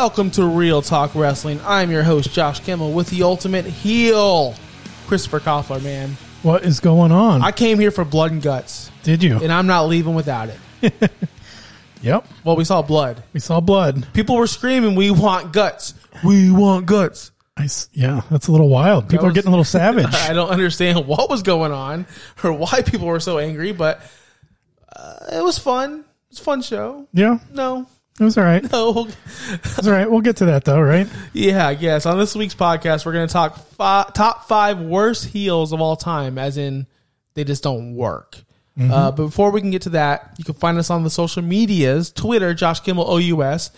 Welcome to Real Talk Wrestling. I'm your host, Josh Kimmel, with the ultimate heel, Christopher Koffler, man. What is going on? I came here for blood and guts, Did you? and I'm not leaving without it. yep. Well, we saw blood. We saw blood. People were screaming, We want guts. We want guts. I s yeah, that's a little wild. People That are getting a little savage. I don't understand what was going on or why people were so angry, but uh, it was fun. It was a fun show. yeah, No, it was all right. No. was all right. We'll get to that though, right? Yeah, I guess. On this week's podcast, we're going to talk fi- top five worst heels of all time, as in they just don't work. Uh, but before we can get to that, you can find us on the social medias: Twitter, Josh Kimmel OUS,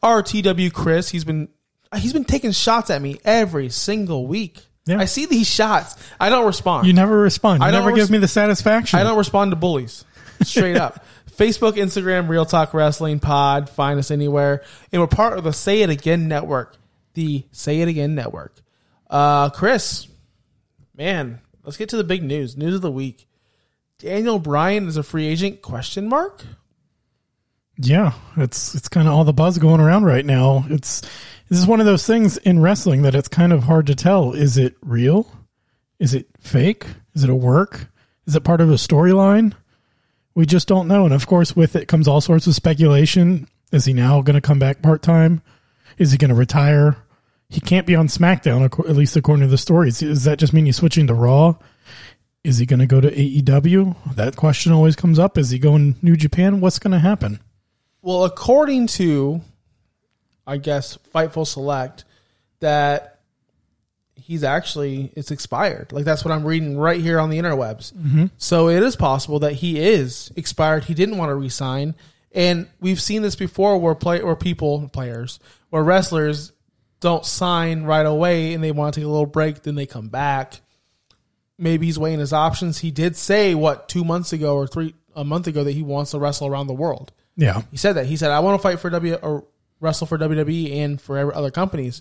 RTW Chris. He's been he's been taking shots at me every single week. Yeah. I see these shots. I don't respond. You never respond. You I never give me the satisfaction. I don't respond to bullies. Straight up. Facebook, Instagram, Real Talk Wrestling Pod. Find us anywhere. And we're part of the Say It Again Network. The Say It Again Network. Uh, Chris, man, let's get to the big news. News of the week. Daniel Bryan is a free agent? Question mark. Yeah, it's it's kind of all the buzz going around right now. It's this is one of those things in wrestling that it's kind of hard to tell. Is it real? Is it fake? Is it a work? Is it part of a storyline? We just don't know. And of course, with it comes all sorts of speculation. Is he now going to come back part time? Is he going to retire? He can't be on SmackDown, at least according to the stories. Does that just mean he's switching to Raw? Is he going to go to AEW? That question always comes up. Is he going New Japan? What's going to happen? Well, according to, I guess, Fightful Select, that he's actually it's expired. Like that's what I'm reading right here on the interwebs. Mm-hmm. So it is possible that he is expired. He didn't want to resign, and we've seen this before where play or people players or wrestlers don't sign right away and they want to take a little break, then they come back. Maybe he's weighing his options. He did say what two months ago or three a month ago that he wants to wrestle around the world. Yeah. He said that. He said, I want to fight for W or wrestle for WWE and for other companies.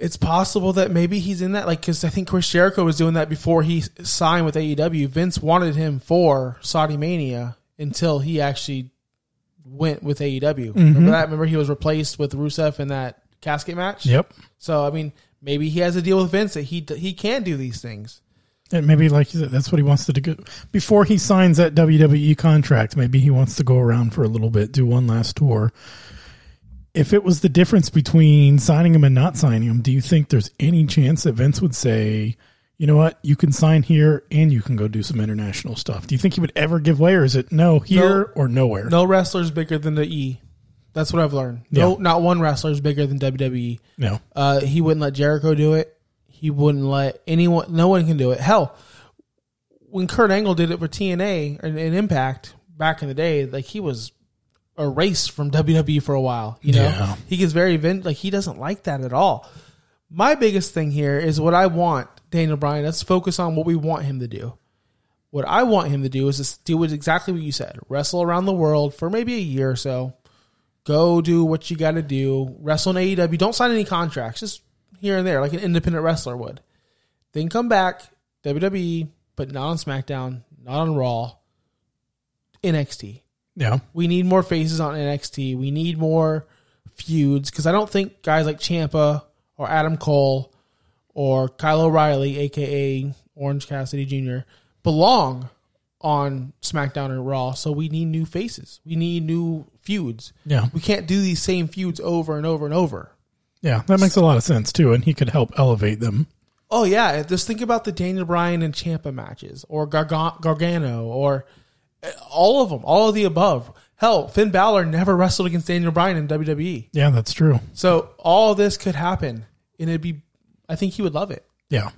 It's possible that maybe he's in that, like, because I think Chris Jericho was doing that before he signed with AEW. Vince wanted him for Saudi Mania until he actually went with AEW. Remember mm-hmm. that? Remember he was replaced with Rusev in that casket match? Yep. So, I mean, maybe he has a deal with Vince that he he can do these things. And maybe like that's what he wants to do before he signs that WWE contract. Maybe he wants to go around for a little bit, do one last tour. If it was the difference between signing him and not signing him, do you think there's any chance that Vince would say, you know what, you can sign here and you can go do some international stuff? Do you think he would ever give way, or is it no here No. or nowhere? No wrestler's bigger than the E. That's what I've learned. No, Yeah. not one wrestler is bigger than WWE. no. Uh, he wouldn't let Jericho do it. He wouldn't let anyone. No one can do it. Hell, when Kurt Angle did it for TNA and, and Impact back in the day, like he was erased from WWE for a while. You know, Yeah. he gets very vin- like he doesn't like that at all. My biggest thing here is what I want Daniel Bryan. Let's focus on what we want him to do. What I want him to do is just do exactly what you said. Wrestle around the world for maybe a year or so. Go do what you got to do. Wrestle in AEW. Don't sign any contracts. Just here and there, like an independent wrestler would. Then come back WWE, but not on SmackDown, not on Raw. NXT. Yeah. We need more faces on NXT. We need more feuds because I don't think guys like Ciampa or Adam Cole or Kyle O'Reilly, aka Orange Cassidy Jr., belong on SmackDown or Raw. So we need new faces. We need new feuds. Yeah. We can't do these same feuds over and over and over. Yeah. That makes a lot of sense too. And he could help elevate them. Oh yeah, just think about the Daniel Bryan and Ciampa matches, or Gargano, or all of them, all of the above. Hell, Finn Balor never wrestled against Daniel Bryan in WWE, Yeah, that's true. so all this could happen, and it'd be. I think he would love it. Yeah.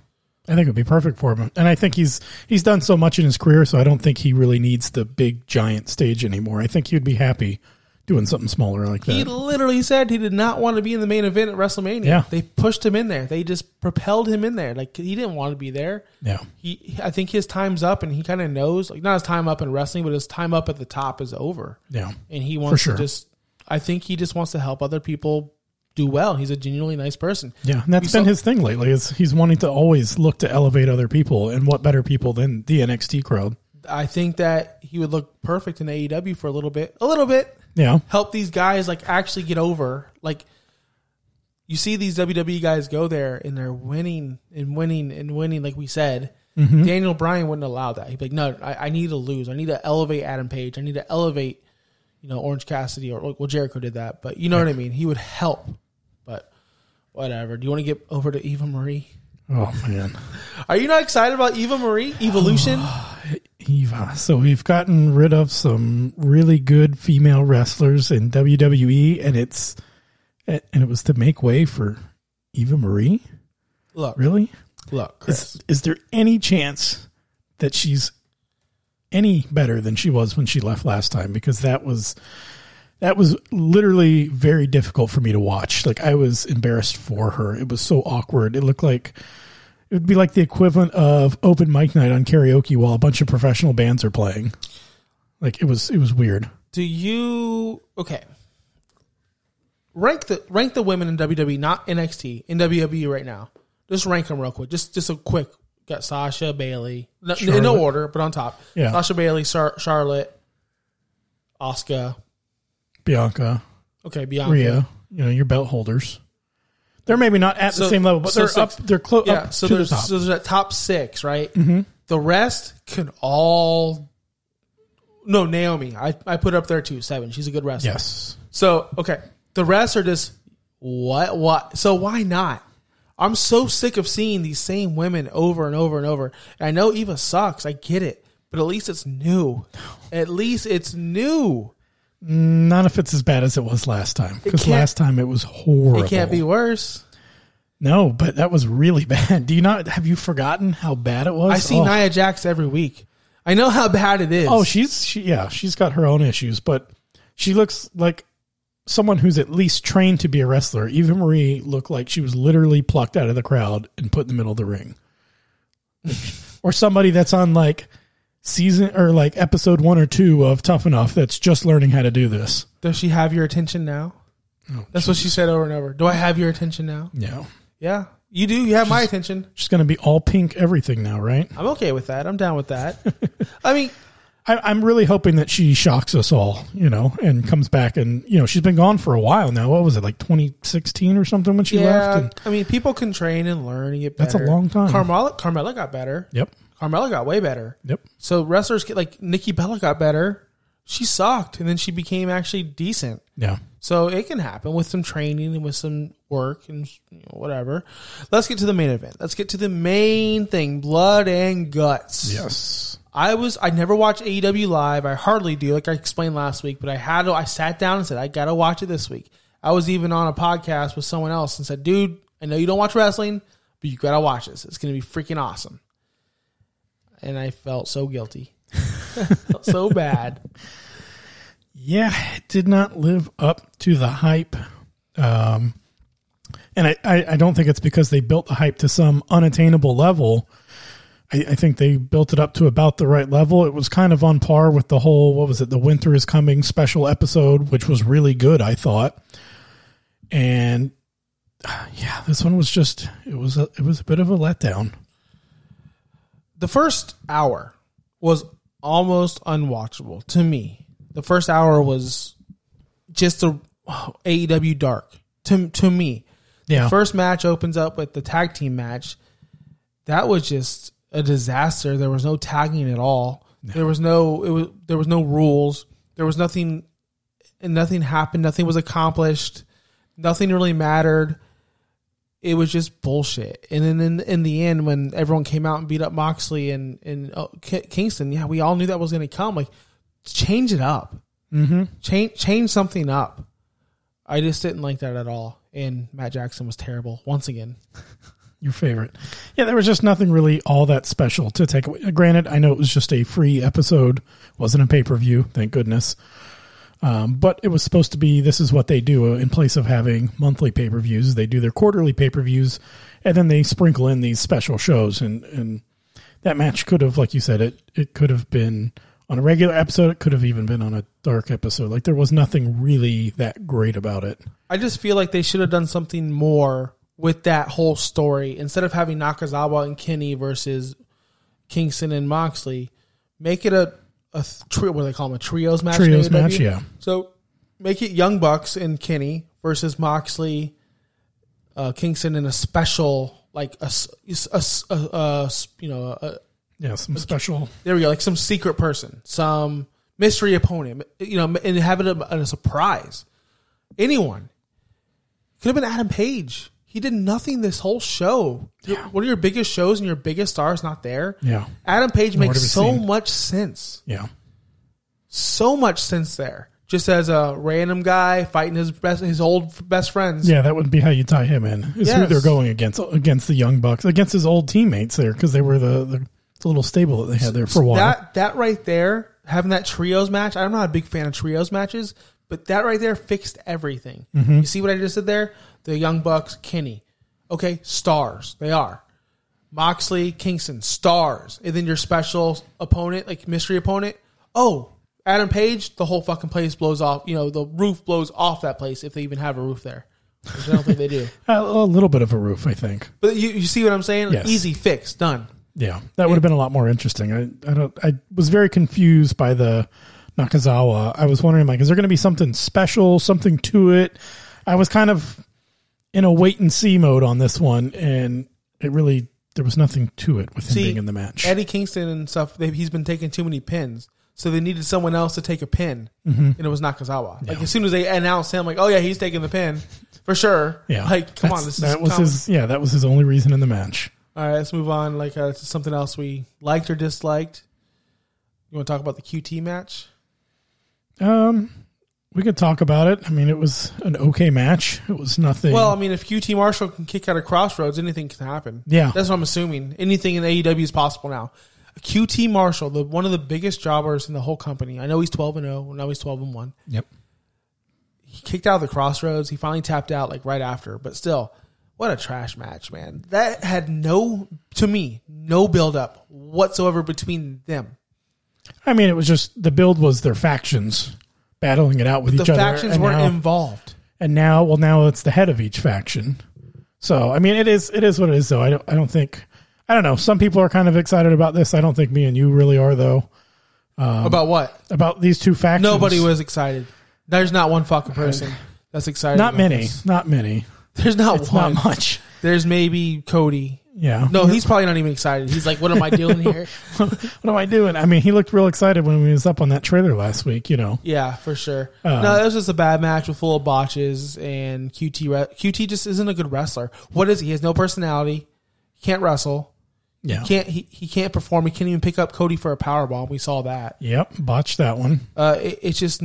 I think it'd be perfect for him. And I think he's he's done so much in his career, so I don't think he really needs the big giant stage anymore. I think he'd be happy doing something smaller like that. He literally said he did not want to be in the main event at WrestleMania. Yeah. They pushed him in there. They just propelled him in there. Like he didn't want to be there. Yeah. He, I think his time's up, and he kind of knows, like not his time up in wrestling, but his time up at the top is over. Yeah. and he wants sure. to just. I think he just wants to help other people do well. He's a genuinely nice person. Yeah, and that's We been saw- his thing lately. Is he's wanting to always look to elevate other people, and what better people than the NXT crowd? I think that he would look perfect in AEW for a little bit, a little bit. Yeah, Help these guys like actually get over. Like you see these WWE guys go there and they're winning and winning and winning. Like we said, Mm-hmm. Daniel Bryan wouldn't allow that. He'd be like, no, I, I need to lose. I need to elevate Adam Page. I need to elevate, you know, Orange Cassidy or well, Jericho did that, but you know what I mean. He would help, but whatever. Do you want to get over to Eva Marie? Oh man, Are you not excited about Eva Marie Evolution? Eva. So we've gotten rid of some really good female wrestlers in WWE, and it's and it was to make way for Eva Marie. look, Really? look, Chris. Is, is there any chance that she's any better than she was when she left last time? Because that was that was literally very difficult for me to watch. Like I was embarrassed for her. It was so awkward. It looked like it would be like the equivalent of open mic night on karaoke while a bunch of professional bands are playing. Like it was it was weird. Do you okay? Rank the rank the women in WWE, not NXT, in WWE right now. Just rank them real quick. Just just a quick. Got Sasha Bayley, no, in no order, but on top. Yeah. Sasha Bayley, Char- Charlotte, Asuka. Bianca, Okay, Bianca. Rhea, you know, your belt holders. They're maybe not at the same level, but so they're six. up. They're close Yeah. up So the there's top. so there's that top six, right? Mm-hmm. The rest could all. No, Naomi. I I put up there too. Seven. She's a good wrestler. yes, So okay, the rest are just what what. So why not? I'm so sick of seeing these same women over and over and over. And I know Eva sucks. I get it, but at least it's new. At least it's new. Not if it's as bad as it was last time. Because last time it was horrible. It can't be worse. No, but that was really bad. Do you not have you forgotten how bad it was? I see oh. Nia Jax every week. I know how bad it is. Oh, she's she, yeah, she's got her own issues, but she looks like someone who's at least trained to be a wrestler. Eva Marie looked like she was literally plucked out of the crowd and put in the middle of the ring. or somebody that's on like season or like episode 1 or 2 of Tough Enough that's just learning how to do this. Does she have your attention now? Oh, That's what she said over and over. Do I have your attention now? Yeah. Yeah, you do. You have my attention. She's going to be all pink everything now, right? I'm okay with that. I'm down with that. I mean, I, I'm really hoping that she shocks us all, you know, and comes back and you know she's been gone for a while now. What was it like 2016 or something when she yeah. left? And, I mean, people can train and learn and get better. That's a long time. Carmella, Carmella got better. yep, Carmella got way better. yep. So wrestlers get like Nikki Bella got better. She sucked, and then she became actually decent. Yeah. So it can happen with some training and with some work and you know, whatever. Let's get to the main event. Let's get to the main thing: blood and guts. Yes. I was I never watch AEW live. I hardly do, like I explained last week. But I had to. I sat down and said I gotta watch it this week. I was even on a podcast with someone else and said, "Dude, I know you don't watch wrestling, but you gotta watch this. It's gonna be freaking awesome." And I felt so guilty, felt so bad. Yeah, it did not live up to the hype. Um, and I, I, I don't think it's because they built the hype to some unattainable level. I, I think they built it up to about the right level. It was kind of on par with the whole, what was it, the Winter is Coming special episode, which was really good, I thought. And yeah, this one was just, it was a, it was a bit of a letdown. The first hour was almost unwatchable to me. The first hour was just a oh, AEW dark to to me. Yeah. First match opens up with the tag team match. That was just a disaster. There was no tagging at all. There was no it was there was no rules. There was nothing and nothing happened. Nothing was accomplished. Nothing really mattered. It was just bullshit. And then in, in the end, when everyone came out and beat up Moxley and and uh, K- Kingston, yeah, we all knew that was going to come. Like, change it up, mm-hmm. change change something up. I just didn't like that at all. And Matt Jackson was terrible once again. Your favorite. Yeah, there was just nothing really all that special to take away. Granted, I know it was just a free episode, wasn't a pay per view, thank goodness. Um, but it was supposed to be this is what they do in place of having monthly pay per views. They do their quarterly pay per views, and then they sprinkle in these special shows. And, and that match could have, like you said, it it could have been on a regular episode. It could have even been on a dark episode. Like there was nothing really that great about it. I just feel like they should have done something more with that whole story instead of having Nakazawa and Kenny versus Kingston and Moxley. Make it a a trio. What do they call them? A trios match. Trios match, yeah. So make it Young Bucks and Kenny versus Moxley, uh, Kingston in a special like a you know a, Yeah, some special. there we go like some secret person, some mystery opponent, you know, and have it a, a surprise. Anyone could have been Adam Page. He did nothing this whole show. Your- One of your biggest shows and your biggest stars not there. Yeah. Adam Page makes so seen. much sense Yeah. so much sense there. Just as a random guy fighting his best, his old best friends. Yeah, that would be how you tie him in. Is who they're going against against the Young Bucks, against his old teammates there because they were the, the the little stable that they had there for a while. That that right there, having that trios match. I'm not a big fan of trios matches, but that right there fixed everything. Mm-hmm. You see what I just did there? The Young Bucks, Kenny. Okay, stars. They are. Moxley, Kingston, stars. And then your special opponent, like mystery opponent. Oh, Adam Page, the whole fucking place blows off. You know, the roof blows off that place if they even have a roof there. Which I don't think they do. a, little bit of a roof, I think. But you, you see what I'm saying? Yes. Easy fix, done. Yeah, that would have been a lot more interesting. I I don't. I was very confused by the Nakazawa. I was wondering, like, is there going to be something special, something to it? I was kind of in a wait and see mode on this one, and it really there was nothing to it with him See, being in the match. Eddie Kingston and stuff, they, he's been taking too many pins. So they needed someone else to take a pin, Mm-hmm. and it was Nakazawa. Like as soon as they announced him, like, oh yeah, he's taking the pin for sure. yeah, like come That's- on, this that is was common. his. Yeah, that was his only reason in the match. All right, let's move on. Like uh, to something else we liked or disliked. You want to talk about the QT match? Um, we could talk about it. I mean, it was an okay match. It was nothing. Well, I mean, if QT Marshall can kick out of Cross Rhodes, anything can happen. Yeah. that's what I'm assuming. Anything in AEW is possible now. QT Marshall, the one of the biggest jobbers in the whole company. I know he's 12 and 0. Now he's 12 and 1. yep. he kicked out of the Cross Rhodes. He finally tapped out like right after, but still, what a trash match, man. That had no, to me, no build up whatsoever between them. I mean, it was just the build was their factions battling it out with The each other. The factions and weren't now- involved. and now well now it's the head of each faction so i mean it is it is what it is though i don't i don't think i don't know some people are kind of excited about this i don't think me and you really are though um, About what? about these two factions Nobody was excited. There's not one fucking person that's excited. not about many this. not many There's not it's one. not much There's maybe Cody. Yeah No, he's probably not even excited. He's like, "What am I doing here?" what am i doing i mean he looked real excited when he was up on that trailer last week you know Yeah, for sure. Uh, no, it was just a bad match with full of botches, and QT re- QT just isn't a good wrestler. What is he? He has no personality. He can't wrestle. yeah He Can't he? He can't perform. He can't even pick up Cody for a power bomb. We saw that. yep botched that one Uh, it, it's just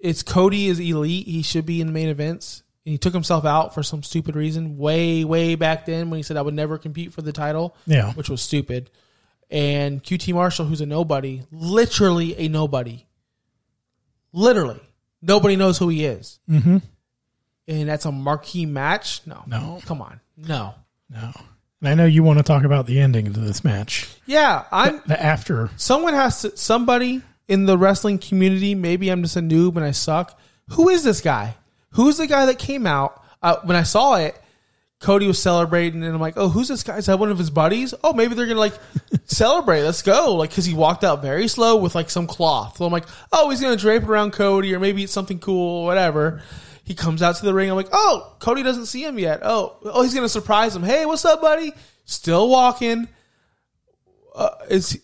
it's Cody is elite. He should be in the main events. And he took himself out for some stupid reason way way back then when he said I would never compete for the title. Yeah. which was stupid. And QT Marshall, who's a nobody, literally a nobody, literally nobody knows who he is. mm-hmm And that's a marquee match. No, No. come on, no. no and i know you want to talk about the ending to this match Yeah, I'm. the after Someone has to. Somebody in the wrestling community. Maybe I'm just a noob and I suck. Who is this guy? Who's the guy that came out uh, when I saw it? Cody was celebrating, and I'm like, "Oh, who's this guy? Is that one of his buddies? Oh, maybe they're gonna like celebrate. Let's go!" Like, because he walked out very slow with like some cloth. So I'm like, "Oh, he's gonna drape it around Cody, or maybe it's something cool, whatever." He comes out to the ring. I'm like, "Oh, Cody doesn't see him yet. Oh, oh, he's gonna surprise him. Hey, what's up, buddy? Still walking. Uh, is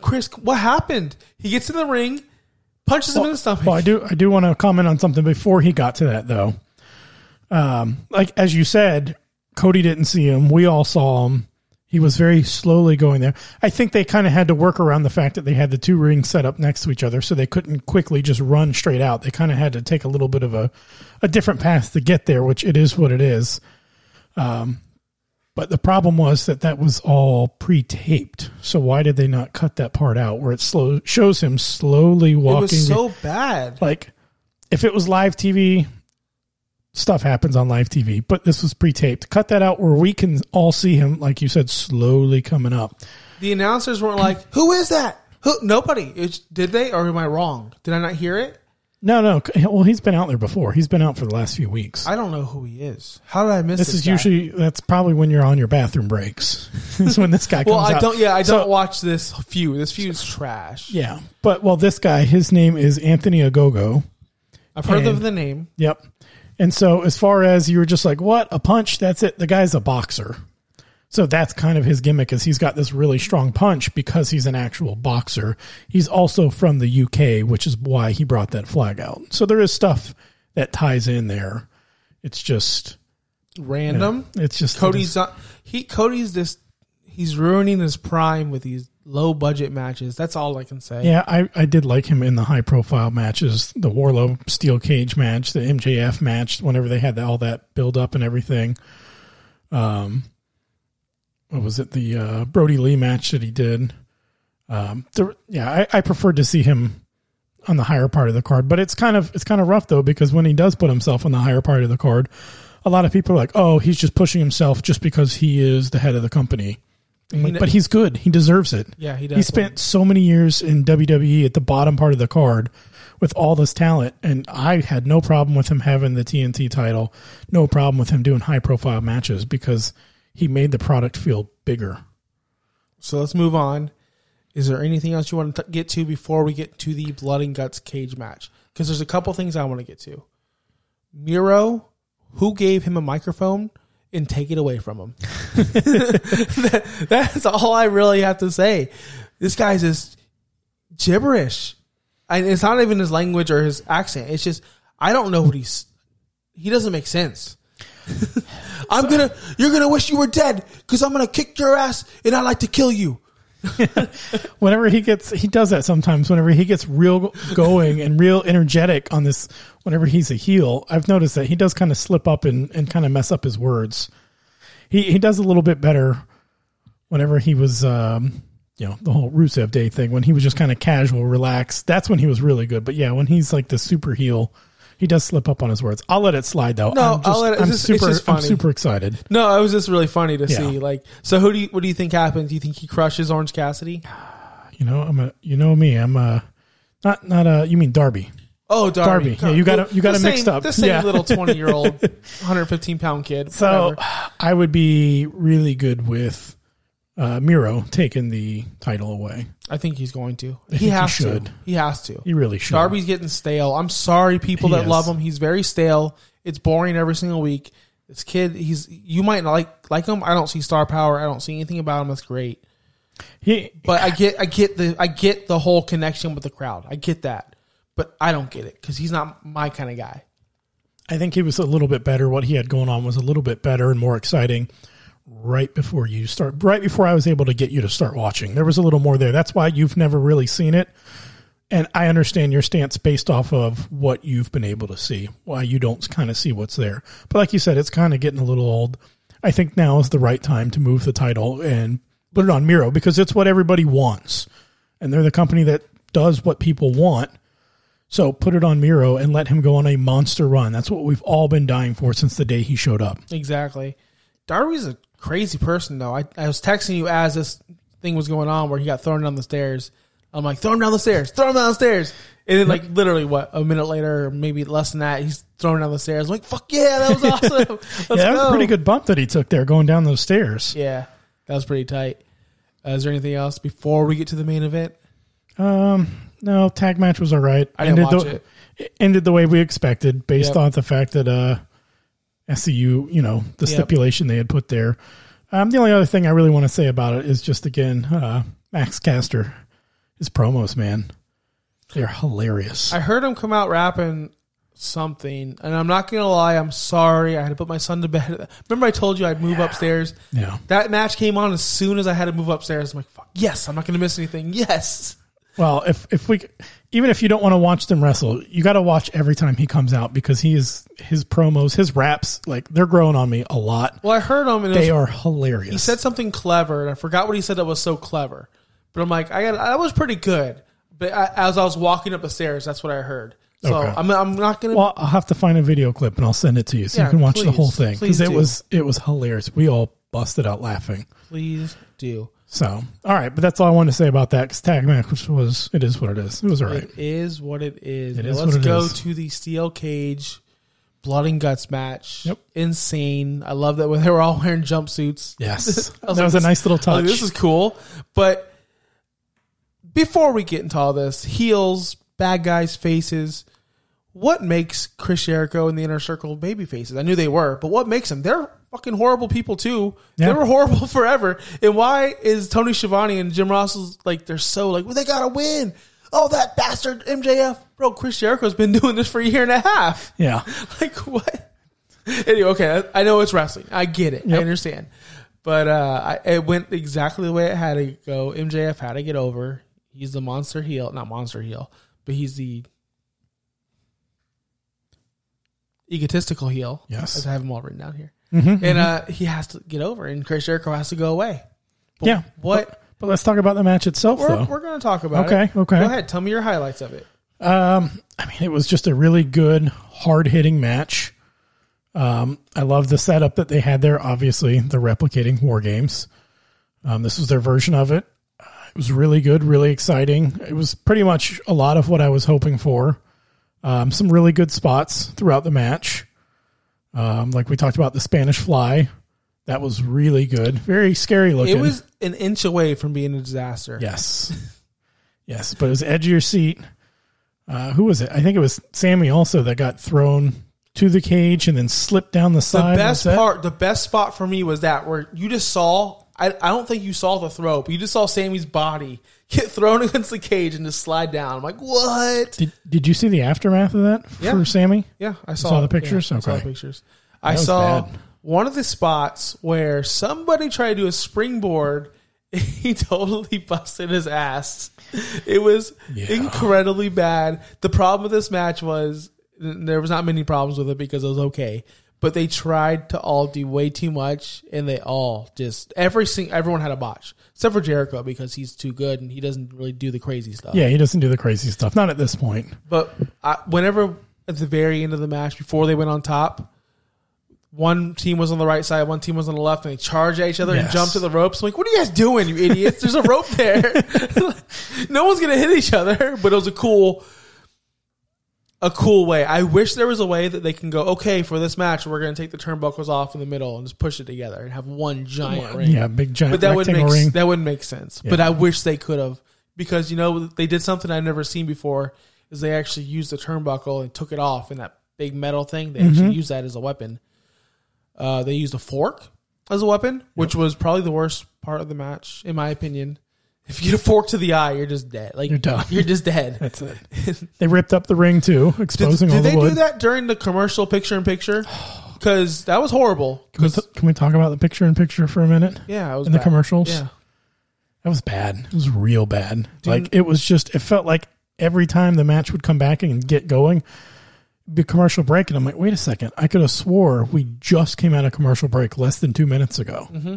Chris? What happened? He gets in the ring, punches him in the stomach. Well, I do I do want to comment on something before he got to that though. Um, like as you said, Cody didn't see him. We all saw him. He was very slowly going there. I think they kind of had to work around the fact that they had the two rings set up next to each other, so they couldn't quickly just run straight out. They kind of had to take a little bit of a, a different path to get there, which it is what it is. Um, but the problem was that that was all pre-taped. So why did they not cut that part out where it slow shows him slowly walking? It was so bad. like if it was live TV, stuff happens on live TV, but this was pre-taped. Cut that out where we can all see him, like you said, slowly coming up. The announcers weren't like, "Who is that?" Who? Nobody. It's, did they, or am I wrong? Did I not hear it? No, no. Well, he's been out there before. He's been out for the last few weeks. I don't know who he is. How did I miss this this? is guy? usually that's probably when you're on your bathroom breaks. Is when this guy comes out. Well, I out. don't. Yeah, I So- don't watch this feud. This feud's trash. Yeah, but well, this guy, his name is Anthony Ogogo. I've heard And- of the name. Yep. And so, as far as you were just like, what a punch? That's it. The guy's a boxer. So that's kind of his gimmick is he's got this really strong punch because he's an actual boxer. He's also from the UK, which is why he brought that flag out. So there is stuff that ties in there. It's just Random. it's just Cody's not. He Cody's this. He's ruining his prime with these low budget matches. That's all I can say. Yeah, I, I did like him in the high profile matches, the Wardlow steel cage match, the MJF match, whenever they had all that build up and everything. Um, what was it? The uh, Brodie Lee match that he did. Um, there, yeah, I, I preferred to see him on the higher part of the card, but it's kind of it's kind of rough though because when he does put himself on the higher part of the card, a lot of people are like, "Oh, he's just pushing himself just because he is the head of the company." Like, but he's good. He deserves it. Yeah, he does. He spent so many years in WWE at the bottom part of the card with all this talent, and I had no problem with him having the TNT title, no problem with him doing high profile matches because he made the product feel bigger. So let's move on. Is there anything else you want to get to before we get to the blood and guts cage match? Because there's a couple things I want to get to. Miro, who gave him a microphone and take it away from him? That- that's all I really have to say. This guy's just gibberish. And it's not even his language or his accent. It's just I don't know what he's. He doesn't make sense. I'm gonna. You're gonna wish you were dead because I'm gonna kick your ass and I like to kill you. Whenever he gets, he does that sometimes. Whenever he gets real going and real energetic on this, whenever he's a heel, I've noticed that he does kind of slip up and, and kind of mess up his words. He he does a little bit better whenever he was, um, you know, the whole Rusev Day thing. When he was just kind of casual, relaxed, that's when he was really good. But yeah, when he's like the super heel, he does slip up on his words. I'll let it slide though. No, I'm just, I'll let it- I'm just- super, just I'm super excited. No, it was just really funny to Yeah. see. Like, so who do you? What do you think happens? Do you think he crushes Orange Cassidy? You know, I'm a, you know me, I'm a, not not a. You mean Darby? Oh, Darby. Darby. Yeah, you got you got it mixed up. The same Yeah. little twenty year old, 115 pound kid. So whatever. I would be really good with uh, Miro taking the title away. I think he's going to. think He he has should. to. He has to. He really should. Darby's getting stale. I'm sorry, people He that love him. He's very stale. It's boring every single week. This kid, he's you might not like like him. I don't see star power. I don't see anything about him that's great. He, But I get I get the I get the whole connection with the crowd. I get that. But I don't get it because he's not my kind of guy. I think he was a little bit better. What he had going on was a little bit better and more exciting. Right before you start, right before I was able to get you to start watching, there was a little more there. That's why you've never really seen it, and I understand your stance based off of what you've been able to see. Why you don't kind of see what's there, but like you said, it's kind of getting a little old. I think now is the right time to move the title and put it on Miro because it's what everybody wants, and they're the company that does what people want. So put it on Miro and let him go on a monster run. That's what we've all been dying for since the day he showed up. Exactly. Darby's a crazy person, though. I, I was texting you as this thing was going on where he got thrown down the stairs. I'm like, throw him down the stairs, throw him down the stairs. And then, like, literally, what, a minute later, or maybe less than that, he's thrown down the stairs. I'm like, fuck yeah, that was awesome. Yeah, that was go. a pretty good bump that he took there going down those stairs. Yeah, that was pretty tight. Uh, is there anything else before we get to the main event? Um, no, tag match was all right. I didn't ended watch the, it. it ended the way we expected based Yep. on the fact that uh, SCU, you know, the Yep. stipulation they had put there. Um, the only other thing I really want to say about it is just again, uh, Max Caster, his promos, man, they're hilarious. I heard him come out rapping something, and I'm not gonna lie. I'm sorry. I had to put my son to bed. Remember, I told you I'd move upstairs. Yeah. That match came on as soon as I had to move upstairs. I'm like, Fuck, yes, I'm not gonna miss anything. Yes. Well, if if we even if you don't want to watch them wrestle, you got to watch every time he comes out because he is his promos, his raps, like they're growing on me a lot. Well, I heard him, and They was, are hilarious. he said something clever, and I forgot what he said that was so clever. But I'm like, I got that was pretty good. But I, as I was walking up the stairs, that's what I heard. So Okay. I'm I'm not gonna. Well, I'll have to find a video clip and I'll send it to you so Yeah, you can watch the whole thing because it do. was it was hilarious. We all busted out laughing. please do. So, all right, but that's all I wanted to say about that because tag match was it is what it is. It was all right. It is what it is. It Now is let's what it go is. to the steel cage blood and guts match. Yep. Insane. I love that when they were all wearing jumpsuits. Yes, I that like, was a nice little touch. like, this is cool. But before we get into all this, heels, bad guys, faces. What makes Chris Jericho and the inner circle baby faces? I knew they were, but what makes them? They're fucking horrible people too. They were horrible forever. And why is Tony Schiavone and Jim Ross like they're so like well they gotta win? Oh that bastard MJF, bro. Chris Jericho's been doing this for a year and a half. yeah, Like what? Anyway, okay, I I know it's wrestling. I get it. I understand. But uh, I, it went exactly the way it had to go. MJF had to get over. He's the monster heel, not monster heel, but he's the egotistical heel. Yes. I have him all written down here. Mhm, And uh, he has to get over, and Chris Jericho has to go away. But yeah. what But let's talk about the match itself, we're, though. we're going to talk about. Okay, it. okay. Okay. Go ahead. Tell me your highlights of it. Um, I mean, it was just a really good, hard hitting match. Um, I love the setup that they had there. Obviously, the replicating war games. Um, this was their version of it. Uh, it was really good, really exciting. It was pretty much a lot of what I was hoping for. Um, some really good spots throughout the match. Um, like we talked about the Spanish Fly, that was really good. Very scary looking. It was an inch away from being a disaster. Yes. Yes, but it was edge of your seat. Uh, who was it? I think it was Sammy also that got thrown to the cage and then slipped down the side. The best part, the best spot for me was that where you just saw. I, I don't think you saw the throw, but you just saw Sammy's body get thrown against the cage and just slide down. I'm like, what? Did, did you see the aftermath of that for Yeah. Sammy? Yeah, I saw, saw the pictures? Yeah, I saw Okay. pictures. I saw bad. one of the spots where somebody tried to do a springboard. He totally busted his ass. It was Yeah. incredibly bad. The problem with this match was there was not many problems with it because it was okay. But they tried to all do way too much, and they all just every sing everyone had a botch except for Jericho because he's too good and he doesn't really do the crazy stuff. Yeah, he doesn't do the crazy stuff. Not at this point. But I, whenever at the very end of the match, before they went on top, one team was on the right side, one team was on the left, and they charged at each other and Yes. jumped to the ropes. I'm like, what are you guys doing, you idiots? There's a rope there. no one's gonna hit each other. But it was a cool, a cool way. I wish there was a way that they can go, okay, for this match, we're gonna take the turnbuckles off in the middle and just push it together and have one giant ring. Yeah, big giant But that would make ring. that wouldn't make sense. But I wish they could have because you know they did something I've never seen before. Is they actually used the turnbuckle and took it off in that big metal thing. They Mm-hmm. actually used that as a weapon. Uh, they used a fork as a weapon, which was probably the worst part of the match, in my opinion. If you get a fork to the eye, you're just dead. Like You're done. You're just dead. That's it. they ripped up the ring too, Did, exposing all did the they do that during the commercial picture in picture? Because that was horrible. Can we, t- can we talk about the picture in picture for a minute? yeah, it was in the commercials? Yeah, That was bad. It was real bad. like it was just. It felt like every time the match would come back and get going, be commercial break, and I'm like, wait a second. I could have swore we just came out of commercial break less than two minutes ago. Mm-hmm.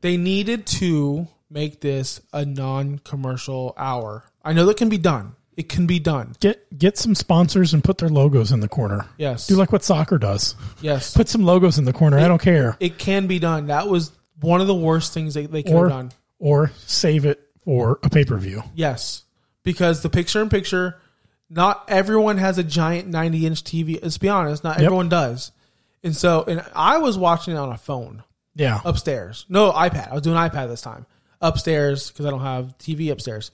they needed to make this a non-commercial hour. I know that can be done. It can be done. Get get some sponsors and put their logos in the corner. Yes. Do like what soccer does. yes. Put some logos in the corner. I don't care. it can be done. That was one of the worst things they, they could Or have done. or save it for a pay per view. Yes. Because the picture in picture, not everyone has a giant 90 inch TV. Let's be honest, not Yep. everyone does. And so, and I was watching it on a phone Yeah. upstairs. No, iPad. I was doing iPad this time. Upstairs because I don't have TV upstairs.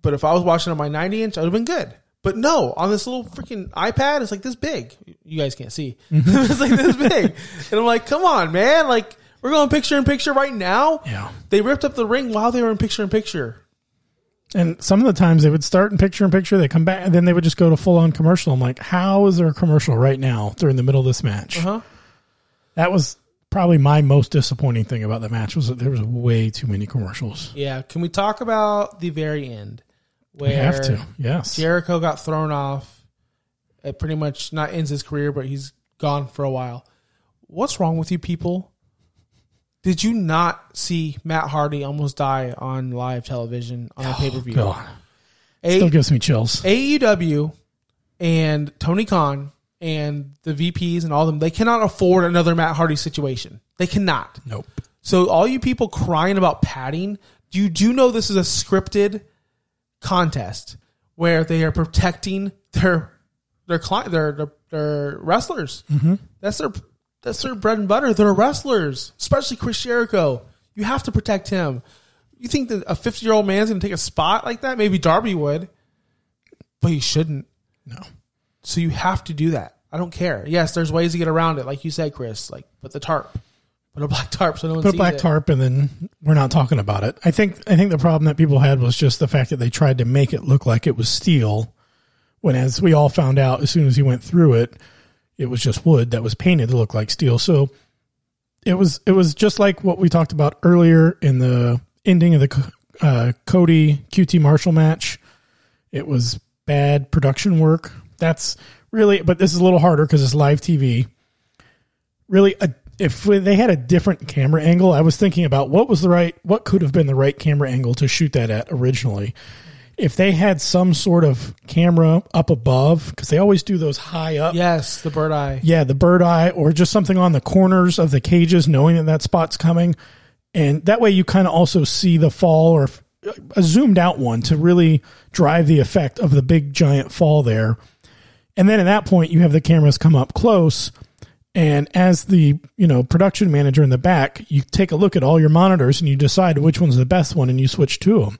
But if I was watching on my 90 inch, I would have been good. But no, on this little freaking iPad, it's like this big. You guys can't see. it's like this big. And I'm like, come on, man. Like, we're going picture in picture right now. Yeah. They ripped up the ring while they were in picture in picture. And some of the times they would start in picture in picture, they come back, and then they would just go to full on commercial. I'm like, how is there a commercial right now during the middle of this match? Uh-huh. That was probably my most disappointing thing about the match was that there was way too many commercials. Yeah. Can we talk about the very end? Where We have to, yes. Jericho got thrown off. It pretty much not ends his career, but he's gone for a while. What's wrong with you people? Did you not see Matt Hardy almost die on live television on a oh, pay per view? God, still gives me chills. AEW and Tony Khan and the VPs and all them, they cannot afford another Matt Hardy situation. They cannot. Nope. So all you people crying about padding, you do know this is a scripted contest where they are protecting their their client their their, their wrestlers. Mm-hmm. That's their that's their bread and butter. They're wrestlers, especially Chris Jericho. You have to protect him. You think that a fifty year old man's going to take a spot like that? Maybe Darby would, but he shouldn't. No. So you have to do that. I don't care. Yes, there's ways to get around it, like you said, Chris. Like put the tarp, put a black tarp so no one Put a black it. tarp and then we're not talking about it. I think I think the problem that people had was just the fact that they tried to make it look like it was steel when as we all found out as soon as he went through it, it was just wood that was painted to look like steel. So it was it was just like what we talked about earlier in the ending of the uh, Cody QT Marshall match. It was bad production work. That's really, but this is a little harder because it's live TV. Really, a, if they had a different camera angle, I was thinking about what was the right, what could have been the right camera angle to shoot that at originally. If they had some sort of camera up above, because they always do those high up Yes, the bird eye. yeah, the bird eye or just something on the corners of the cages, knowing that that spot's coming. And that way you kind of also see the fall or uh, a zoomed out one to really drive the effect of the big giant fall there. And then at that point, you have the cameras come up close. And as the you know production manager in the back, you take a look at all your monitors and you decide which one's the best one, and you switch to them.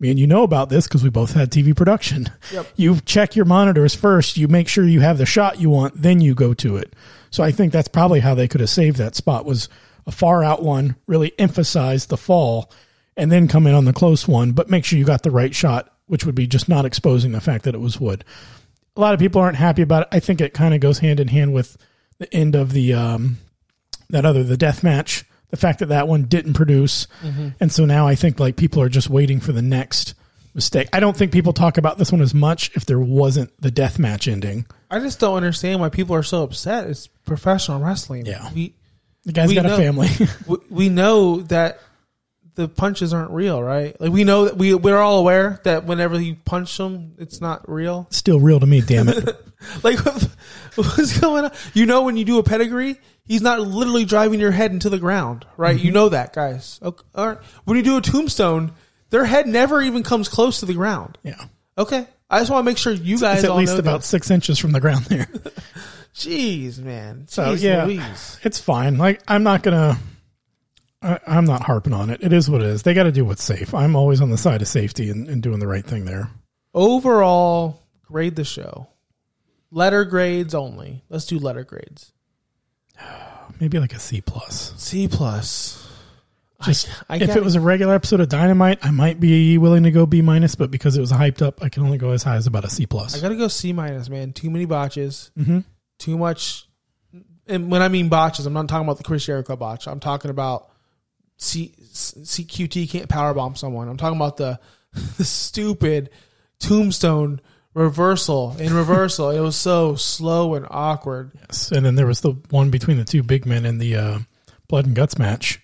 Me and you know about this because we both had TV production. Yep. You check your monitors first. You make sure you have the shot you want, then you go to it. So I think that's probably how they could have saved that spot was a far out one, really emphasize the fall, and then come in on the close one, but make sure you got the right shot, which would be just not exposing the fact that it was wood. A lot of people aren't happy about it. I think it kind of goes hand in hand with the end of the um, that other the death match. The fact that that one didn't produce, and so now I think like people are just waiting for the next mistake. I don't think people talk about this one as much if there wasn't the death match ending. I just don't understand why people are so upset. It's professional wrestling. Yeah. we The guy's got know. a family. we, we know that the punches aren't real, right? Like we know that we we're all aware that whenever you punch them, it's not real. Still real to me, damn it. Like what's going on? You know when you do a pedigree, he's not literally driving your head into the ground, right? Mm-hmm. You know that, guys. Okay, all right. When you do a tombstone, their head never even comes close to the ground. Yeah. Okay, I just want to make sure you guys It's at least about that. six inches from the ground there. Jeez, man. So yeah, Louise. it's fine. Like I'm not gonna. I, I'm not harping on it. It is what it is. They got to do what's safe. I'm always on the side of safety and, and doing the right thing there. Overall, grade the show. Letter grades only. Let's do letter grades. Maybe like a C plus. C plus. Just I, I if it was a regular episode of Dynamite, I might be willing to go B minus, but because it was hyped up, I can only go as high as about a C I plus. I gotta go C minus, man. Too many botches. Mm-hmm. Too much. And when I mean botches, I'm not talking about the Chris Jericho botch. I'm talking about C, CQT can't powerbomb someone. I'm talking about the the stupid tombstone reversal in reversal. it was so slow and awkward. Yes, and then there was the one between the two big men in the uh, blood and guts match.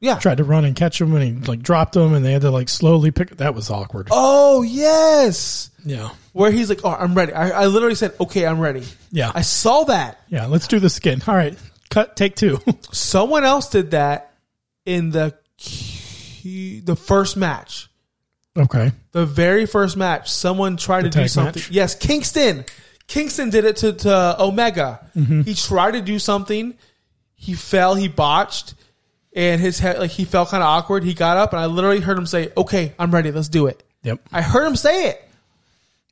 Yeah. Tried to run and catch him, and he like dropped him, and they had to like slowly pick. That was awkward. Oh yes. Yeah, Where he's like, "Oh, I'm ready." I, I literally said, "Okay, I'm ready." yeah, I saw that. yeah. Let's do this again. All right, cut. Take two. Someone else did that in the the first match. okay. The very first match, someone tried to do something. match? Yes, Kingston. Kingston did it to, to Omega. Mm-hmm. He tried to do something. He fell. He botched, and his head like he felt kind of awkward. He got up, and I literally heard him say, "Okay, I'm ready. Let's do it." Yep. I heard him say it.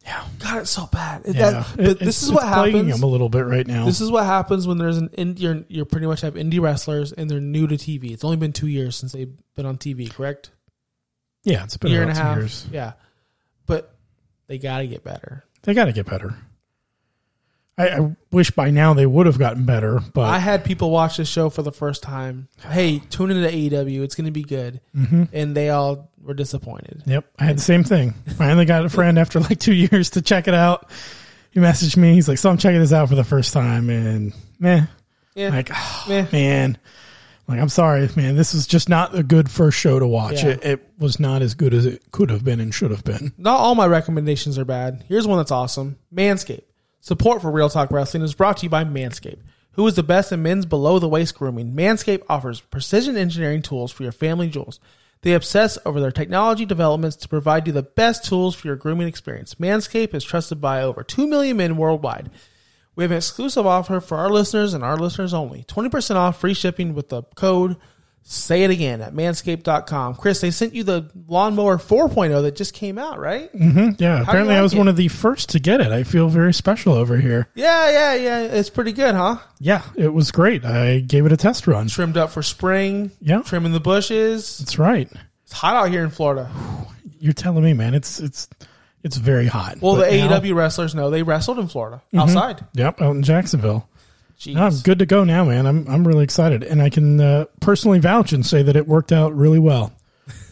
Yeah. God, it's so bad. It- Yeah. that- but It- this is what happens. him a little bit right now. This is what happens when there's an indie. You're, you're pretty much have indie wrestlers and they're new to TV. It's only been two years since they've been on TV, correct? Yeah, it's been a year and a two half. years. Yeah, but they got to get better. They got to get better. I, I wish by now they would have gotten better, but I had people watch this show for the first time. Hey, tune into AEW. It's going to be good, Mm-hmm. and they all were disappointed. Yep, I had the same thing. Finally got a friend after like two years to check it out. He messaged me. He's like, "So I'm checking this out for the first time, and meh, Yeah, like, oh, Meh. man, like I'm sorry, man. This is just not a good first show to watch. Yeah. It, it was not as good as it could have been and should have been. not all my recommendations are bad. Here's one that's awesome: Manscaped. Support for Real Talk Wrestling is brought to you by Manscaped, who is the best in men's below the waist grooming. Manscaped offers precision engineering tools for your family jewels. They obsess over their technology developments to provide you the best tools for your grooming experience. Manscaped is trusted by over 2 million men worldwide. We have an exclusive offer for our listeners and our listeners only 20% off free shipping with the code Say it again at manscaped.com. Chris, they sent you the lawnmower 4.0 that just came out, right? Mm-hmm. Yeah, apparently I was it? one of the first to get it. I feel very special over here. Yeah, yeah, yeah. It's pretty good, huh? Yeah, it was great. I gave it a test run. Trimmed up for spring. Yeah. Trimming the bushes. That's right. It's hot out here in Florida. You're telling me, man. It's it's it's very hot. Well, But the now- AEW wrestlers know they wrestled in Florida mm-hmm. outside. Yep, out in Jacksonville. Jeez. I'm good to go now, man. I'm I'm really excited, and I can uh, personally vouch and say that it worked out really well.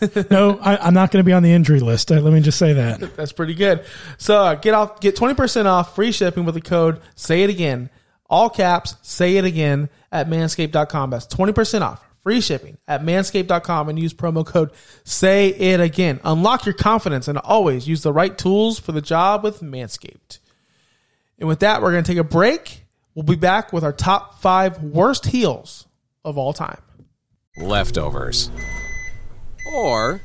no, I, I'm not going to be on the injury list. Let me just say that. That's pretty good. So uh, get off, get twenty percent off free shipping with the code. Say it again, all caps. Say it again at manscaped.com. That's twenty percent off free shipping at manscaped.com and use promo code. Say it again. Unlock your confidence and always use the right tools for the job with Manscaped. And with that, we're going to take a break. We'll be back with our top five worst heels of all time. leftovers, or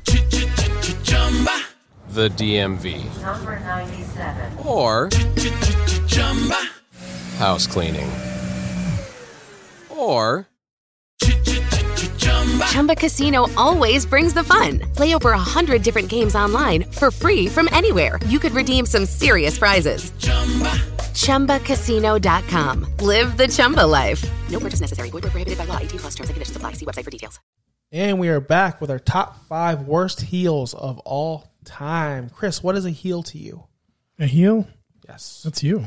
the DMV, Number 97. or house cleaning, or Chumba Casino always brings the fun. Play over a hundred different games online for free from anywhere. You could redeem some serious prizes. ChumbaCasino.com. Live the Chumba life. No purchase necessary. Void where prohibited by law. 18 plus terms and conditions apply. See website for details. And we are back with our top five worst heels of all time. Chris, what is a heel to you? A heel? Yes. That's you.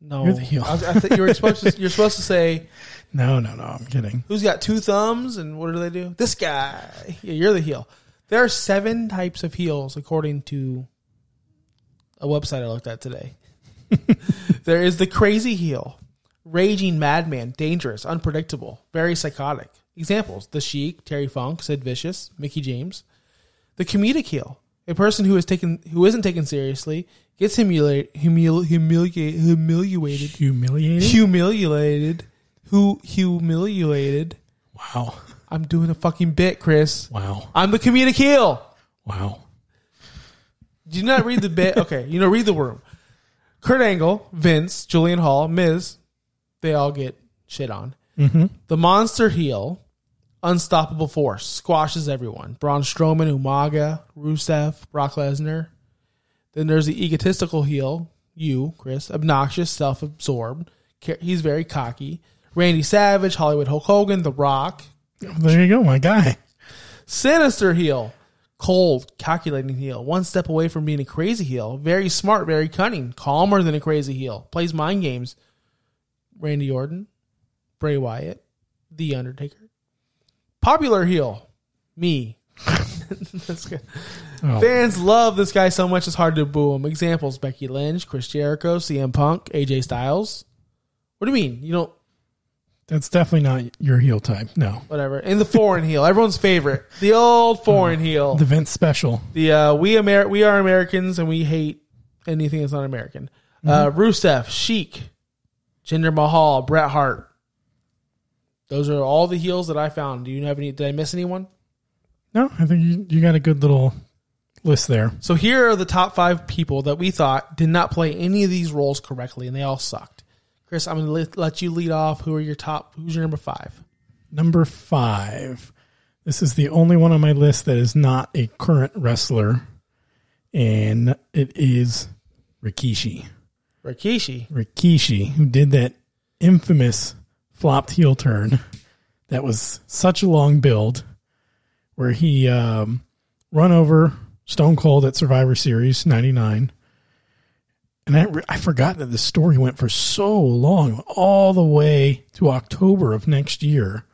No. You're the heel. I, was, I thought you were supposed to. You're supposed to say No, no, no. I'm kidding. who's got two thumbs and what do they do? This guy. Yeah, you're the heel. There are seven types of heels according to a website I looked at today. there is the crazy heel, raging madman, dangerous, unpredictable, very psychotic. Examples: The Sheik, Terry Funk, Sid Vicious, Mickie James. The comedic heel, a person who is taken who isn't taken seriously, gets humiliated, humili- humiliate, humiliated, Humiliating? humiliated, who humiliated. Wow. I'm doing a fucking bit, Chris. Wow. I'm the comedic heel. Wow. Do you not read the bit? Okay, you know, read the room. Kurt Angle, Vince, Jillian Hall, Miz, they all get shit on. Mm-hmm. The monster heel, unstoppable force, squashes everyone. Braun Strowman, Umaga, Rusev, Brock Lesnar. Then there's the egotistical heel, you, Chris, obnoxious, self-absorbed. He's very cocky. Randy Savage, Hollywood Hulk Hogan, The Rock, There you go, my guy. Sinister heel. Cold, calculating heel. One step away from being a crazy heel. Very smart, very cunning. Calmer than a crazy heel. Plays mind games. Randy Orton. Bray Wyatt. The Undertaker. Popular heel. Me. That's good. Oh. Fans love this guy so much it's hard to boo him. Examples Becky Lynch, Chris Jericho, CM Punk, AJ Styles. What do you mean? You don't That's definitely not your heel type. No. whatever. In the foreign heel, everyone's favorite. The old foreign heel. The Vince special. The uh, we Amer- we are Americans and we hate anything that's not American. Uh, Rusev, Sheik, Jinder Mahal, Bret Hart. Those are all the heels that I found. Do you have any? Did I miss anyone? No, I think you, you got a good little list there. So here are the top five people that we thought did not play any of these roles correctly, and they all sucked. Chris, I'm going to let, you lead off. Who are your top? Who's your number five? Number five. This is the only one on my list that is not a current wrestler, and it is Rikishi. Rikishi. Rikishi, who did that infamous flopped heel turn that was such a long build, where he um, run over Stone Cold at Survivor Series 99. And I, I forgot that the story went for so long, all the way to October of next year,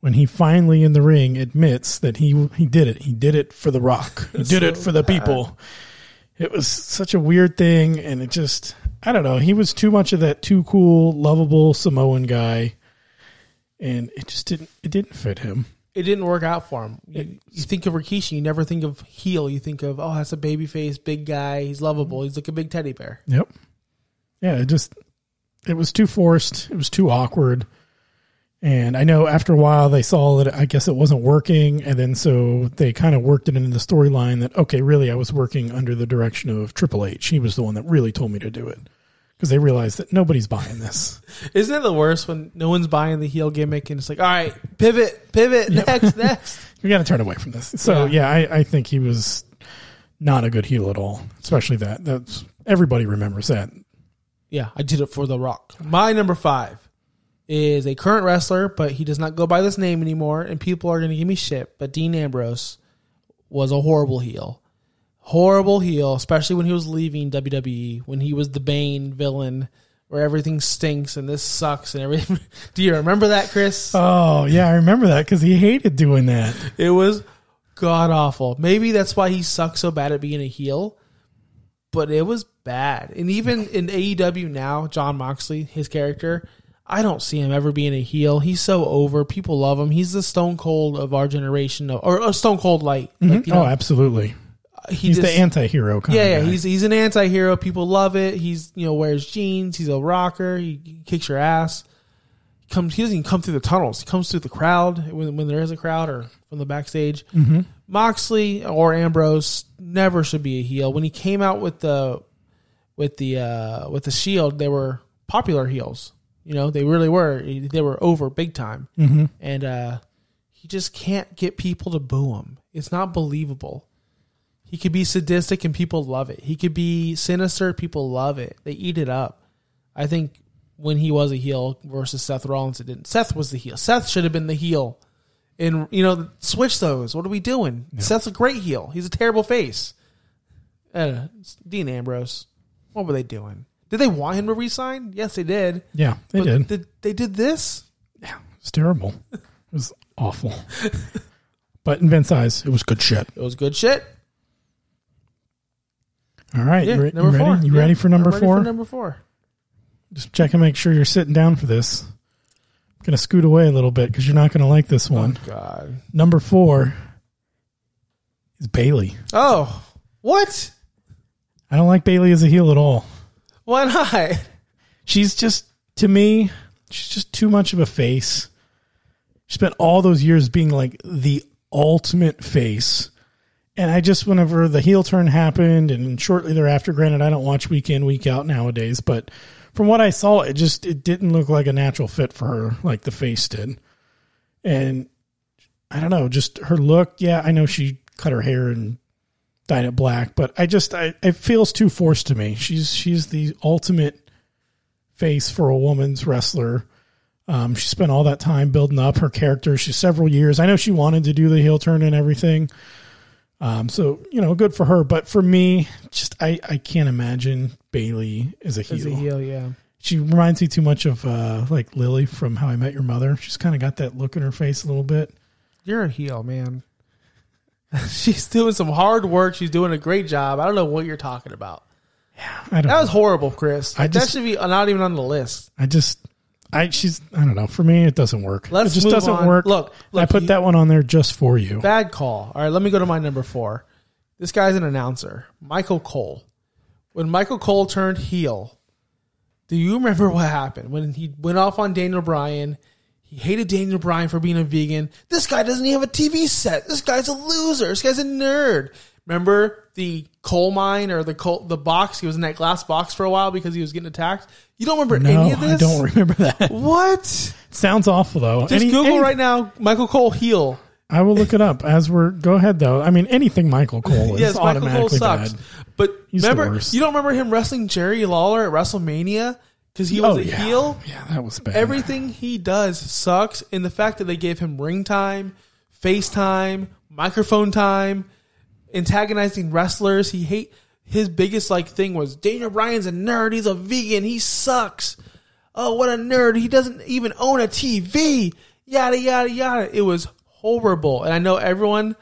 when he finally in the ring admits that he he did it. He did it for The Rock. He did it for the people. It was such a weird thing, and it just I don't know. He was too much of that too cool, lovable Samoan guy, and it just didn't it didn't fit him. It didn't work out for him. You, you think of Rikishi, you never think of heel. You think of oh, that's a baby face, big guy. He's lovable. He's like a big teddy bear. Yep. Yeah, it just it was too forced. It was too awkward. And I know after a while they saw that I guess it wasn't working, and then so they kind of worked it into the storyline that okay, really I was working under the direction of Triple H. He was the one that really told me to do it because they realized that nobody's buying this. Isn't it the worst when no one's buying the heel gimmick and it's like, all right, pivot, pivot, next, next. We got to turn away from this. So yeah, I, I think he was not a good heel at all, especially that. That's everybody remembers that. Yeah, I did it for The Rock. My number five is a current wrestler, but he does not go by this name anymore, and people are going to give me shit. But Dean Ambrose was a horrible heel. Horrible heel, especially when he was leaving WWE, when he was the Bane villain, where everything stinks and this sucks and everything. Do you remember that, Chris? Oh yeah, I remember that because he hated doing that. It was god awful. Maybe that's why he sucks so bad at being a heel. But it was bad. And even in AEW now, Jon Moxley, his character, I don't see him ever being a heel. He's so over. People love him. He's the Stone Cold of our generation, or a Stone Cold Light. Like, mm-hmm. you know, oh, absolutely. He He's just- the anti-hero kind yeah, of yeah. guy. He's he's an anti-hero. People love it. He's you know wears jeans. He's a rocker. He, he kicks your ass. He comes. He doesn't even come through the tunnels. He comes through the crowd when when there is a crowd or from the backstage. Mm-hmm. Moxley or Ambrose never should be a heel. When he came out with the with the uh, with the Shield, they were popular heels. You know, they really were. They were over big time, Mhm. and uh, he just can't get people to boo him. It's not believable. He could be sadistic and people love it. He could be sinister, people love it. They eat it up. I think when he was a heel versus Seth Rollins, it didn't. Seth was the heel. Seth should have been the heel. And you know, switch those. What are we doing? Seth's a great heel. He's a terrible face. Uh, Dean Ambrose. What were they doing? Did they want him to resign? Yes, they did. Yeah, they But did. did. They did this. Yeah, it's terrible. It was awful. but in Vince's eyes, it was good shit. It was good shit. All right, Yeah, you, re- number you ready? four. You Yeah, ready for number ready four? number four. Just check and make sure you're sitting down for this. I'm gonna scoot away a little bit because you're not gonna like this oh, one. God. Number four is Bayley. Oh, what? I don't like Bayley as a heel at all. Why not? She's just to me, she's just too much of a face. She spent all those years being like the ultimate face. And I just whenever the heel turn happened and shortly thereafter, granted I don't watch week in, week out nowadays, but from what I saw, it just it didn't look like a natural fit for her like the face did. And I don't know, just her look, yeah, I know she cut her hair and dyed it black, but I just I it feels too forced to me. She's she's the ultimate face for a woman's wrestler. Um, she spent all that time building up her character. She's several years. I know she wanted to do the heel turn and everything. Um, so you know, good for her. But for me, just I I can't imagine Bayley as a heel. As a heel, yeah. She reminds me too much of uh, like Lily from How I Met Your Mother. She's kind of got that look in her face a little bit. You're a heel, man. She's doing some hard work. She's doing a great job. I don't know what you're talking about. I don't. That was horrible, Chris. I that should be not even on the list. I just. I she's I don't know. For me, it doesn't work. Let's it just doesn't on. work. Look, I put that one on there just for you. Bad call. All right, let me go to my number four. This guy's an announcer, Michael Cole. When Michael Cole turned heel, do you remember what happened when he went off on Daniel Bryan? He hated Daniel Bryan for being a vegan. This guy doesn't even have a TV set. This guy's a loser. This guy's a nerd. Remember the coal mine or the coal, the box? He was in that glass box for a while because he was getting attacked. You don't remember no, any of this? I don't remember that. What? Sounds awful though. Just Any- Google any- right now. Michael Cole heel. I will look it up as we're. Go ahead though. I mean, anything Michael Cole is Yes, Michael Cole automatically sucks. bad. But He's remember, you don't remember him wrestling Jerry Lawler at WrestleMania because he was oh a yeah, heel. yeah, that was bad. Everything he does sucks, and the fact that they gave him ring time, FaceTime, microphone time, antagonizing wrestlers. He hate his biggest like thing was Daniel Bryan's a nerd. He's a vegan. He sucks. Oh, what a nerd. He doesn't even own a TV. Yada yada yada. It was horrible. And I know everyone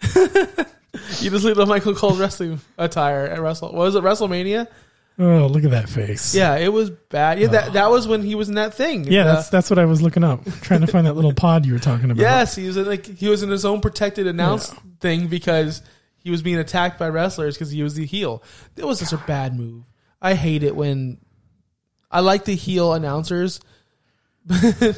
you just leave the Michael Cole wrestling attire at Wrestle. What was it? WrestleMania? Oh, look at that face. Yeah, it was bad. Yeah, that that was when he was in that thing. Yeah, The- that's that's what I was looking up, trying to find that little pod you were talking about. Yes, he was in like he was in his own protected announce thing because he was being attacked by wrestlers because he was the heel. That was such a bad move. I hate it when I like the heel announcers. Michael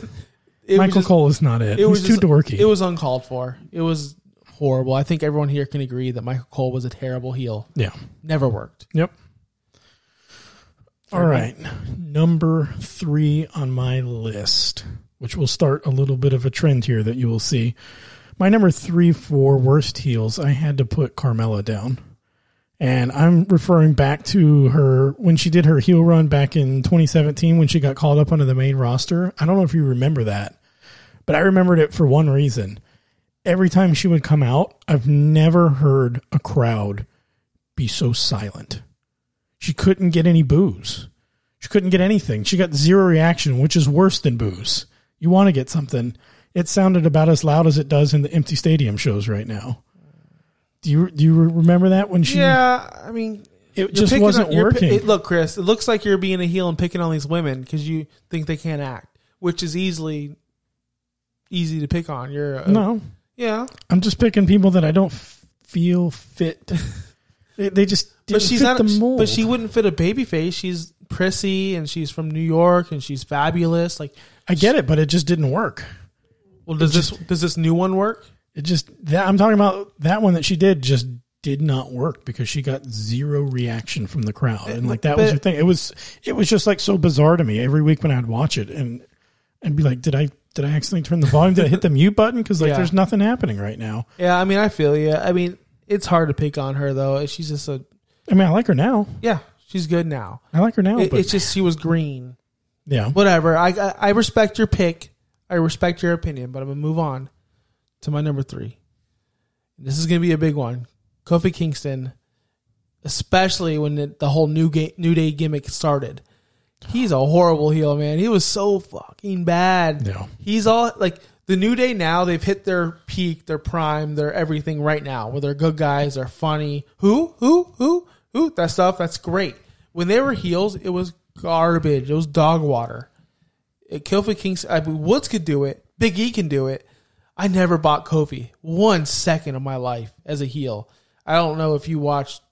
just- Cole is not it. It He's was too just- dorky. It was uncalled for. It was horrible. I think everyone here can agree that Michael Cole was a terrible heel. yeah. Never worked. Yep. All right. Number three on my list, which will start a little bit of a trend here that you will see. My number three for worst heels, I had to put Carmella down. And I'm referring back to her when she did her heel run back in 2017 when she got called up onto the main roster. I don't know if you remember that, but I remembered it for one reason. Every time she would come out, I've never heard a crowd be so silent. She couldn't get any booze. She couldn't get anything. She got zero reaction, which is worse than booze. You want to get something. It sounded about as loud as it does in the empty stadium shows right now. Do you do you remember that when she? Yeah, I mean, It just wasn't on- working. it- look, Chris, it looks like you're being a heel and picking on these women because you think they can't act, which is easily easy to pick on. You're a, no, yeah, I'm just picking people that I don't f- feel fit. they, they just didn't but she's fit not. the mold. But she wouldn't fit a baby face. She's prissy and she's from New York and she's fabulous. Like, I get it, but it just didn't work. Well, does this does this new one work? It just that I'm talking about that one that she did just did not work because she got zero reaction from the crowd and like that was But- her thing. It was it was just like so bizarre to me every week when I'd watch it and and be like, did I did I accidentally turn the volume? Did I hit the mute button? Because like Yeah. there's nothing happening right now. Yeah, I mean, I feel you. I mean, it's hard to pick on her though. She's just a I mean, I like her now. yeah. She's good now. I like her now, It- but it's just she was green. yeah, whatever. I, I I respect your pick. I respect your opinion, but I'm gonna move on to my number three. This is gonna be a big one. Kofi Kingston, especially when the, the whole new new day gimmick started. He's a horrible heel, man. He was so fucking bad. Yeah. He's all like the new day now. They've hit their peak, their prime, their everything right now. Where they're good guys, they're funny. Who, who, who, who? That stuff. That's great. When they were heels, it was garbage. It was dog water. Kofi Kingston, I mean, Woods could do it. Big E can do it. I never bought Kofi one second of my life as a heel. I don't know if you watched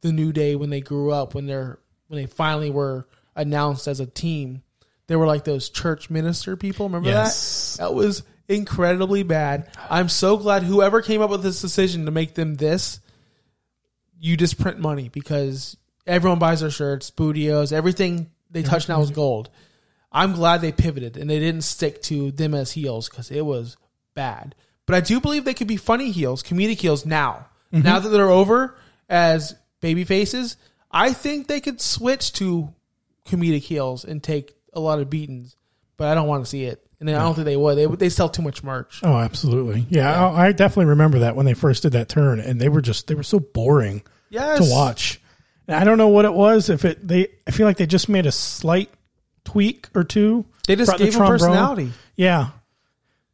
the New Day when they grew up, when they're when they finally were announced as a team. They were like those church minister people. Remember Yes. that? That was incredibly bad. I'm so glad whoever came up with this decision to make them this, you just print money because everyone buys their shirts, Booty-O's, everything they touch now is gold. I'm glad they pivoted and they didn't stick to them as heels because it was bad. But I do believe they could be funny heels, comedic heels now. Mm-hmm. Now that they're over as baby faces, I think they could switch to comedic heels and take a lot of beatings. But I don't want to see it, and I don't think they would. They they sell too much merch. oh, absolutely, yeah. I, I definitely remember that when they first did that turn, and they were just they were so boring. Yes, to watch. And I don't know what it was. If it they, I feel like they just made a slight tweak or two. They just the gave them trombone. personality. Yeah,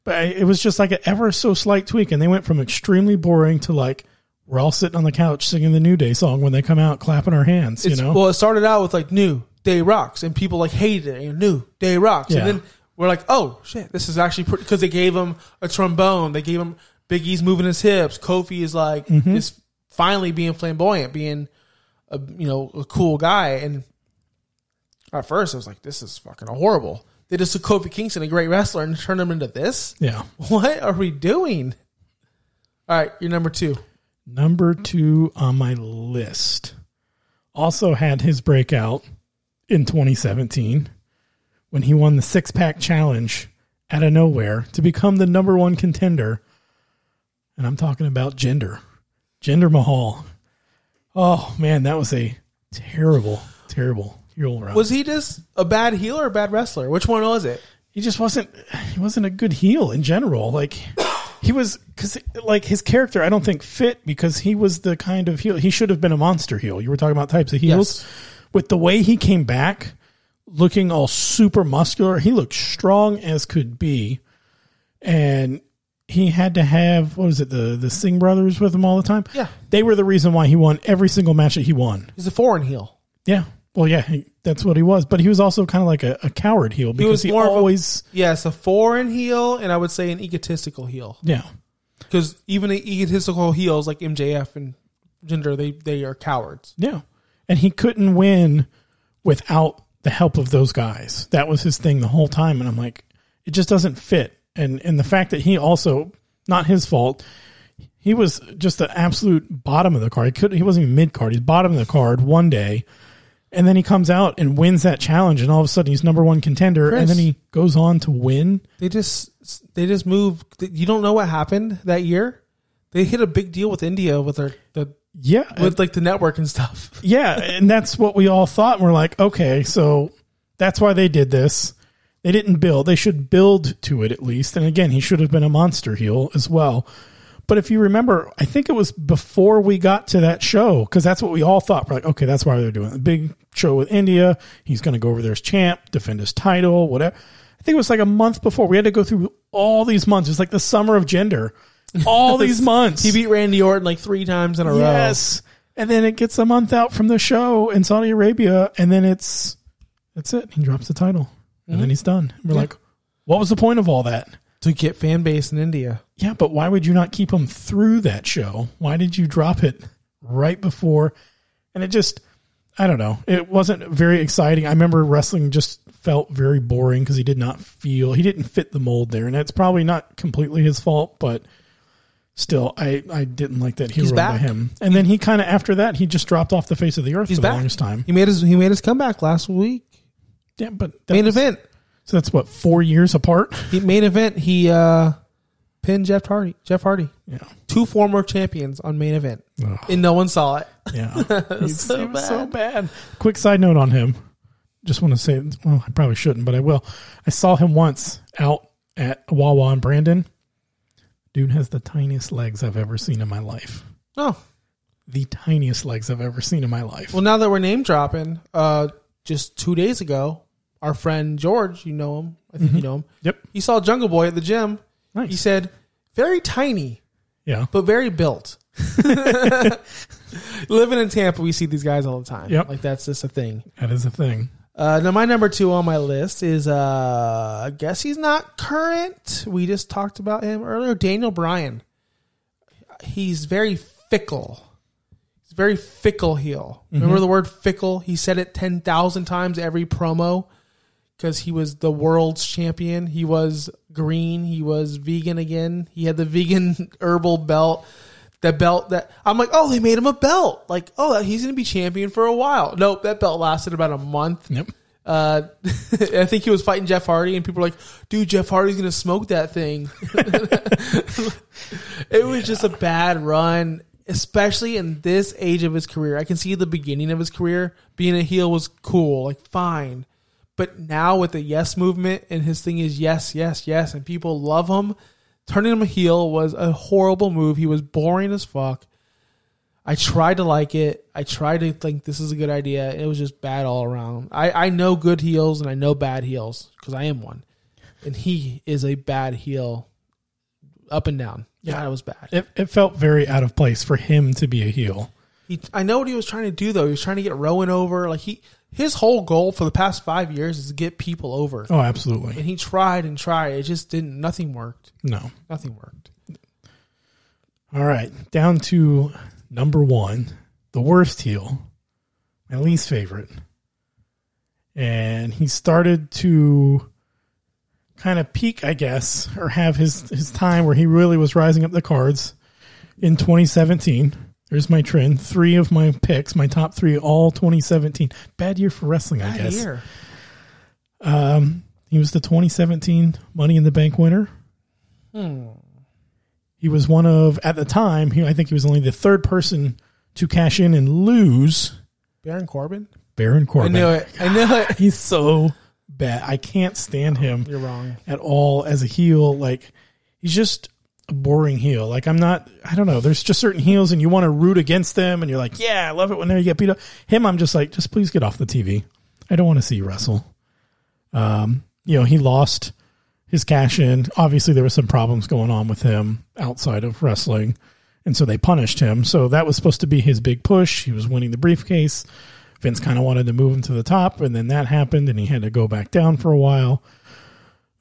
but it was just like an ever so slight tweak, and they went from extremely boring to like we're all sitting on the couch singing the New Day song when they come out, clapping our hands. It's, you know, well, it started out with like new day rocks, and people like hated it. New day rocks, Yeah. and then we're like, oh shit, this is actually pretty because they gave him a trombone. They gave him Big E's moving his hips. Kofi is like Mm-hmm. is finally being flamboyant, being a you know a cool guy. And at first, I was like, this is fucking horrible. They just took Kofi Kingston, a great wrestler, and turned him into this. yeah. What are we doing? All right, you're number two. Number two on my list also had his breakout in 2017 when he won the six pack challenge out of nowhere to become the number one contender. And I'm talking about Jinder. Jinder Mahal. Oh, man, that was a terrible, terrible heel run. Was he just a bad heel or a bad wrestler? Which one was it? he just wasn't he wasn't a good heel in general. Like he was because like his character, I don't think fit because he was the kind of heel. He should have been a monster heel. You were talking about types of heels. Yes. With the way he came back, looking all super muscular, he looked strong as could be, and he had to have what was it the the Singh brothers with him all the time. Yeah. they were the reason why he won every single match that he won. He's a foreign heel. Yeah. Well, yeah, he, that's what he was. But he was also kind of like a, a coward heel because was he, more of a- always, Yes, a foreign heel, and I would say an egotistical heel. yeah, Because even the egotistical heels like MJF and Jinder, they they are cowards. yeah. And he couldn't win without the help of those guys. That was his thing the whole time. And I'm like, it just doesn't fit. And and the fact that he also, not his fault, he was just the absolute bottom of the card. He could he wasn't even mid card. He's bottom of the card one day. And then he comes out and wins that challenge, and all of a sudden he's number one contender. and then he goes on to win. They just they just move. You don't know what happened that year. They hit a big deal with India with their the Yeah, with like the network and stuff. Yeah, and that's what we all thought. And We're like, okay, so that's why they did this. They didn't build. They should build to it at least. And again, he should have been a monster heel as well. But if you remember, I think it was before we got to that show because that's what we all thought. We're like, okay, that's why they're doing a big show with India. He's going to go over there as champ, defend his title, whatever. I think it was like a month before. We had to go through all these months. It's like the summer of Jinder. All these months. He beat Randy Orton like three times in a row. Yes. And then it gets a month out from the show in Saudi Arabia, and then it's that's it. He drops the title, and then mm-hmm. he's done. We're Yeah. like, what was the point of all that? to get fan base in India. Yeah, but why would you not keep him through that show? Why did you drop it right before? And it just, I don't know. It wasn't very exciting. I remember wrestling just felt very boring because he did not feel, he didn't fit the mold there. And it's probably not completely his fault, but still, I, I didn't like that hero by him. And then he kind of, after that, he just dropped off the face of the earth He's for the back. longest time. He made his he made his comeback last week. Yeah, but that Main was- event. So that's what, four years apart? He main event. He uh pinned Jeff Hardy. Jeff Hardy. Yeah. Two former champions on main event, Ugh. and no one saw it. Yeah, he's So he was so bad. bad. Quick side note on him. Just want to say, well, I probably shouldn't, but I will. I saw him once out at Wawa in Brandon. Dude has the tiniest legs I've ever seen in my life. Oh The tiniest legs I've ever seen in my life. well, now that we're name dropping, uh, just two days ago, our friend George, you know him. I think you know him. yep. He saw Jungle Boy at the gym. Nice. He said, "Very tiny, Yeah. but very built." Living in Tampa, we see these guys all the time. Yep. like that's just a thing. That is a thing. Uh, now, my number two on my list is, uh, I guess he's not current. We just talked about him earlier. Daniel Bryan. He's very fickle. He's very fickle heel. Remember the word fickle? He said it 10,000 times every promo because he was the world's champion. He was green. He was vegan again. He had the vegan herbal belt. The belt that I'm like, oh, they made him a belt. Like, oh, he's going to be champion for a while. Nope, that belt lasted about a month. Yep. Uh, I think he was fighting Jeff Hardy, and people were like, "Dude, Jeff Hardy's gonna smoke that thing." it was just a bad run, especially in this age of his career. I can see the beginning of his career being a heel was cool, like fine, but now with the yes movement and his thing is yes, yes, yes, and people love him. Turning him a heel was a horrible move. He was boring as fuck. I tried to like it. I tried to think this is a good idea. It was just bad all around. I, I know good heels and I know bad heels because I am one. And he is a bad heel up and down. Yeah, it was bad. It, it felt very out of place for him to be a heel. He, I know what he was trying to do though. He was trying to get Rowan over. Like he, his whole goal for the past five years is to get people over. Oh, absolutely. And he tried and tried. It just didn't. Nothing worked. No. Nothing worked. All right, down to number one, the worst heel, my least favorite. And he started to kind of peak, I guess, or have his, his time where he really was rising up the cards in 2017. There's my trend. Three of my picks, my top three, all 2017. Bad year for wrestling, I Bad guess. year. Um, he was the 2017 Money in the Bank winner. He was one of at the time. He, I think he was only the third person to cash in and lose. Baron Corbin. Baron Corbin. I knew it. I knew it. He's so bad. I can't stand him You're wrong. at all as a heel. Like he's just a boring heel. Like I'm not. I don't know. There's just certain heels, and you want to root against them, and you're like, yeah, I love it when they get beat up. Him, I'm just like, just please get off the TV. I don't want to see you wrestle. Um, you know, he lost his cash in. Obviously, there was some problems going on with him outside of wrestling, and so they punished him. So that was supposed to be his big push. He was winning the briefcase. Vince kind of wanted to move him to the top, and then that happened, and he had to go back down for a while.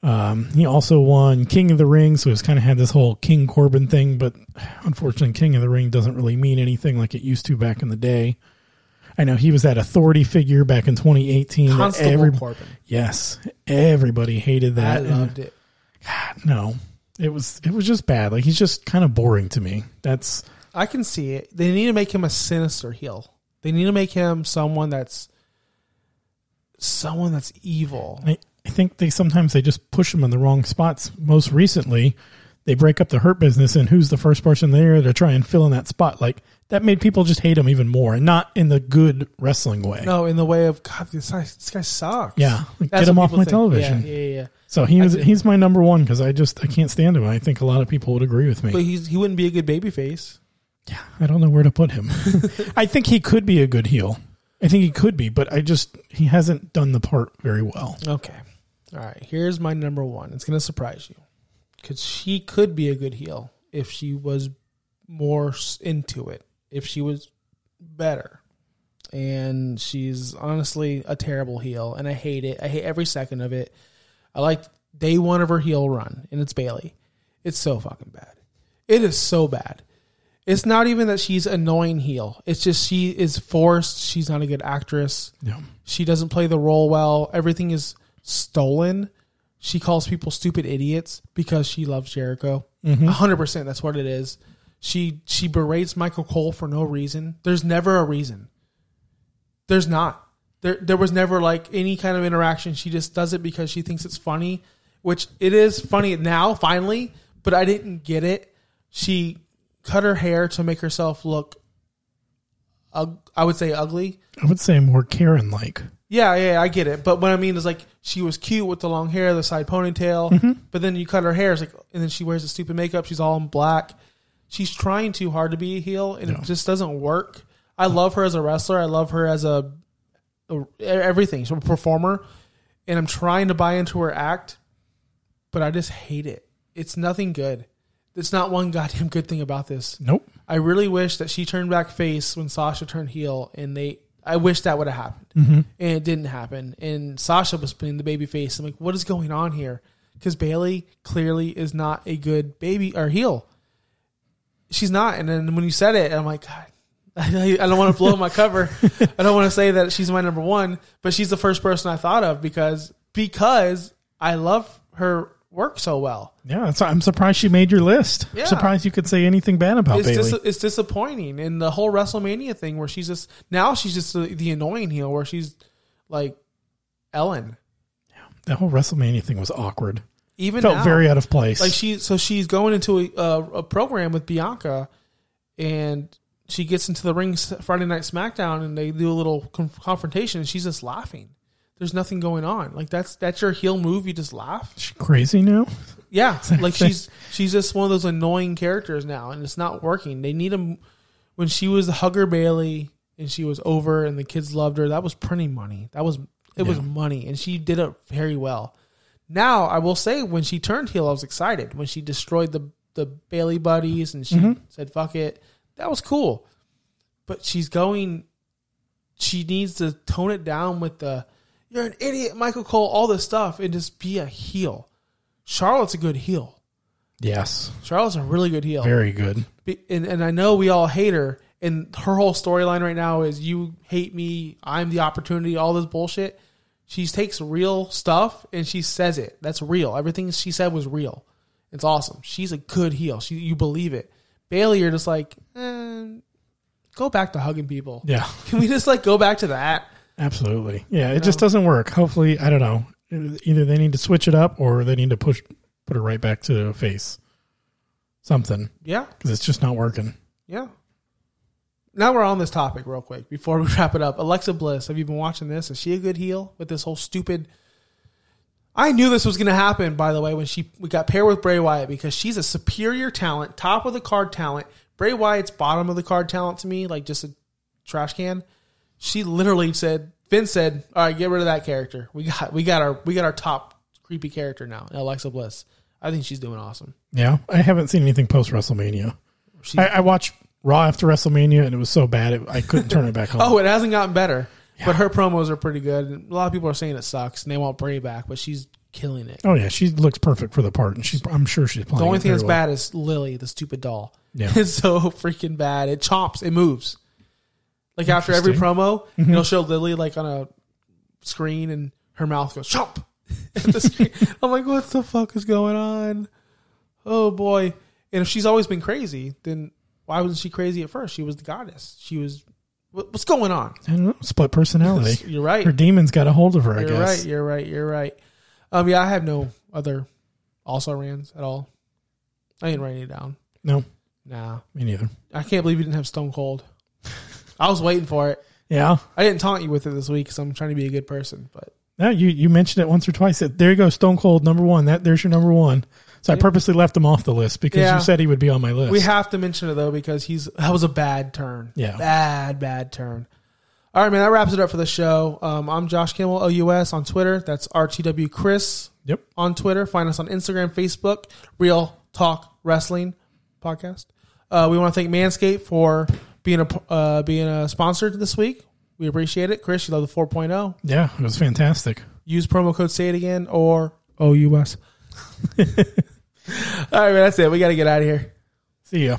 Um, he also won King of the Ring, so he's kind of had this whole King Corbin thing, but unfortunately, King of the Ring doesn't really mean anything like it used to back in the day. I know he was that authority figure back in 2018. that Constable every- Corbin. Yes, everybody hated I that. and- loved it. no, it was it was just bad. Like he's just kind of boring to me. That's I can see it. They need to make him a sinister heel. They need to make him someone that's someone that's evil. I, I think they sometimes they just push them in the wrong spots. Most recently, they break up the hurt business, and who's the first person there to try and fill in that spot? Like that made people just hate him even more, and not in the good wrestling way. No, in the way of God, this guy, this guy sucks. Yeah, like, get him off my think. television. Yeah, yeah, yeah. So he was, he's my number one because I just I can't stand him. I think a lot of people would agree with me. But he's he wouldn't be a good baby face. Yeah, I don't know where to put him. I think he could be a good heel. I think he could be, but I just he hasn't done the part very well. Okay. All right. Here's my number one. It's going to surprise you because she could be a good heel if she was more into it, if she was better. And she's honestly a terrible heel, and I hate it. I hate every second of it. I like day one of her heel run, and it's Bayley. It's so fucking bad. It is so bad. It's not even that she's annoying heel. It's just she is forced. She's not a good actress. Yeah. She doesn't play the role well. Everything is stolen. She calls people stupid idiots because she loves Jericho. Mm-hmm. A hundred percent. That's what it is. She she berates Michael Cole for no reason. There's never a reason. There's not. There there was never like any kind of interaction. She just does it because she thinks it's funny, which it is funny now finally. But I didn't get it. She cut her hair to make herself look. ug- I would say ugly. I would say more Karen like. Yeah, yeah, I get it. But what I mean is like she was cute with the long hair, the side ponytail, Mm-hmm. but then you cut her hair, it's like, and then she wears the stupid makeup. She's all in black. She's trying too hard to be a heel, and No. it just doesn't work. I love her as a wrestler. I love her as a, a everything. She's a performer, and I'm trying to buy into her act, but I just hate it. It's nothing good. It's not one goddamn good thing about this. Nope. I really wish that she turned back face when Sasha turned heel, and they. I wish that would have happened, Mm-hmm. and it didn't happen. And Sasha was playing the baby face. I'm like, what is going on here? Because Bayley clearly is not a good baby or heel. She's not. And then when you said it, I'm like, God, I don't want to blow my cover. I don't want to say that she's my number one, but she's the first person I thought of because because I love her work so well. Yeah, I'm surprised she made your list. Yeah. I'm surprised you could say anything bad about it's Bayley. dis- it's disappointing. And the whole WrestleMania thing where she's just now she's just the, the annoying heel where she's like Ellen. Yeah, that whole WrestleMania thing was awkward. Even Felt now, very out of place. like she so she's going into a, a, a program with Bianca, and she gets into the ring Friday Night SmackDown, and they do a little conf- confrontation, and she's just laughing. There's nothing going on. Like that's that's your heel move. You just laugh. She crazy now? Yeah, like she's she's just one of those annoying characters now, and it's not working. They need him. When she was hugger Bayley, and she was over, and the kids loved her. That was printing money. That was it was money, and she did it very well. Now I will say, when she turned heel, I was excited when she destroyed the the Bayley buddies, and she mm-hmm. said "fuck it." That was cool, but she's going. She needs to tone it down with the "you're an idiot, Michael Cole," all this stuff, and just be a heel. Charlotte's a good heel. Yes. Charlotte's a really good heel. Very good. Be- and, and I know we all hate her. And her whole storyline right now is you hate me, I'm the opportunity, all this bullshit. She takes real stuff and she says it. That's real. Everything she said was real. It's awesome. She's a good heel. She you believe it. Bayley, you're just like, eh, go back to hugging people. Yeah. Can we just like go back to that? Absolutely. Yeah, it just doesn't work. Hopefully, I don't know. Either they need to switch it up or they need to push put it right back to face. Something Yeah, because it's just not working. yeah. Now we're on this topic real quick before we wrap it up. Alexa Bliss, have you been watching this? Is she a good heel with this whole stupid? I knew this was going to happen. By the way, when she we got paired with Bray Wyatt because she's a superior talent, top of the card talent. Bray Wyatt's bottom of the card talent to me, like just a trash can. She literally said, Vince said, "All right, get rid of that character. We got we got our we got our top creepy character now, Alexa Bliss. I think she's doing awesome. Yeah, I haven't seen anything post WrestleMania. I, I watched Raw after WrestleMania, and it was so bad it, I couldn't turn it back on. oh, it hasn't gotten better, but her promos are pretty good. A lot of people are saying it sucks and they want Bray back, but she's killing it. Oh yeah, she looks perfect for the part, and she's I'm sure she's playing. The only thing that's well. bad is Lily, the stupid doll. Yeah. It's so freaking bad. It chomps, it moves. Like after every promo, Mm-hmm. it'll show Lily like on a screen and her mouth goes chomp. at the screen. I'm like, what the fuck is going on? Oh boy. And if she's always been crazy, then why wasn't she crazy at first? She was the goddess. She was what- what's going on? I don't know, split personality. You're right. Her demons got a hold of her. I guess. You're right. You're right. You're right. Um, yeah, I have no other also rans at all. I ain't writing it down. No, Nah, me neither. I can't believe you didn't have Stone Cold. I was waiting for it. Yeah, I didn't taunt you with it this week because I'm trying to be a good person. But no, you you mentioned it once or twice. There you go, Stone Cold number one. That there's your number one. So I purposely left him off the list because Yeah. you said he would be on my list. we have to mention it though because he's that was a bad turn. Yeah. bad bad turn. All right, man. That wraps it up for the show. Um, I'm Josh Kimmel, OUS on Twitter. That's RTW Chris Yep. on Twitter. Find us on Instagram, Facebook, Real Talk Wrestling Podcast. Uh, we want to thank Manscaped for being a uh, being a sponsor this week. We appreciate it. Chris, you love the 4.0. Yeah, it was fantastic. Use promo code Say It Again or OUS. All right, man. That's it. We got to get out of here. See ya.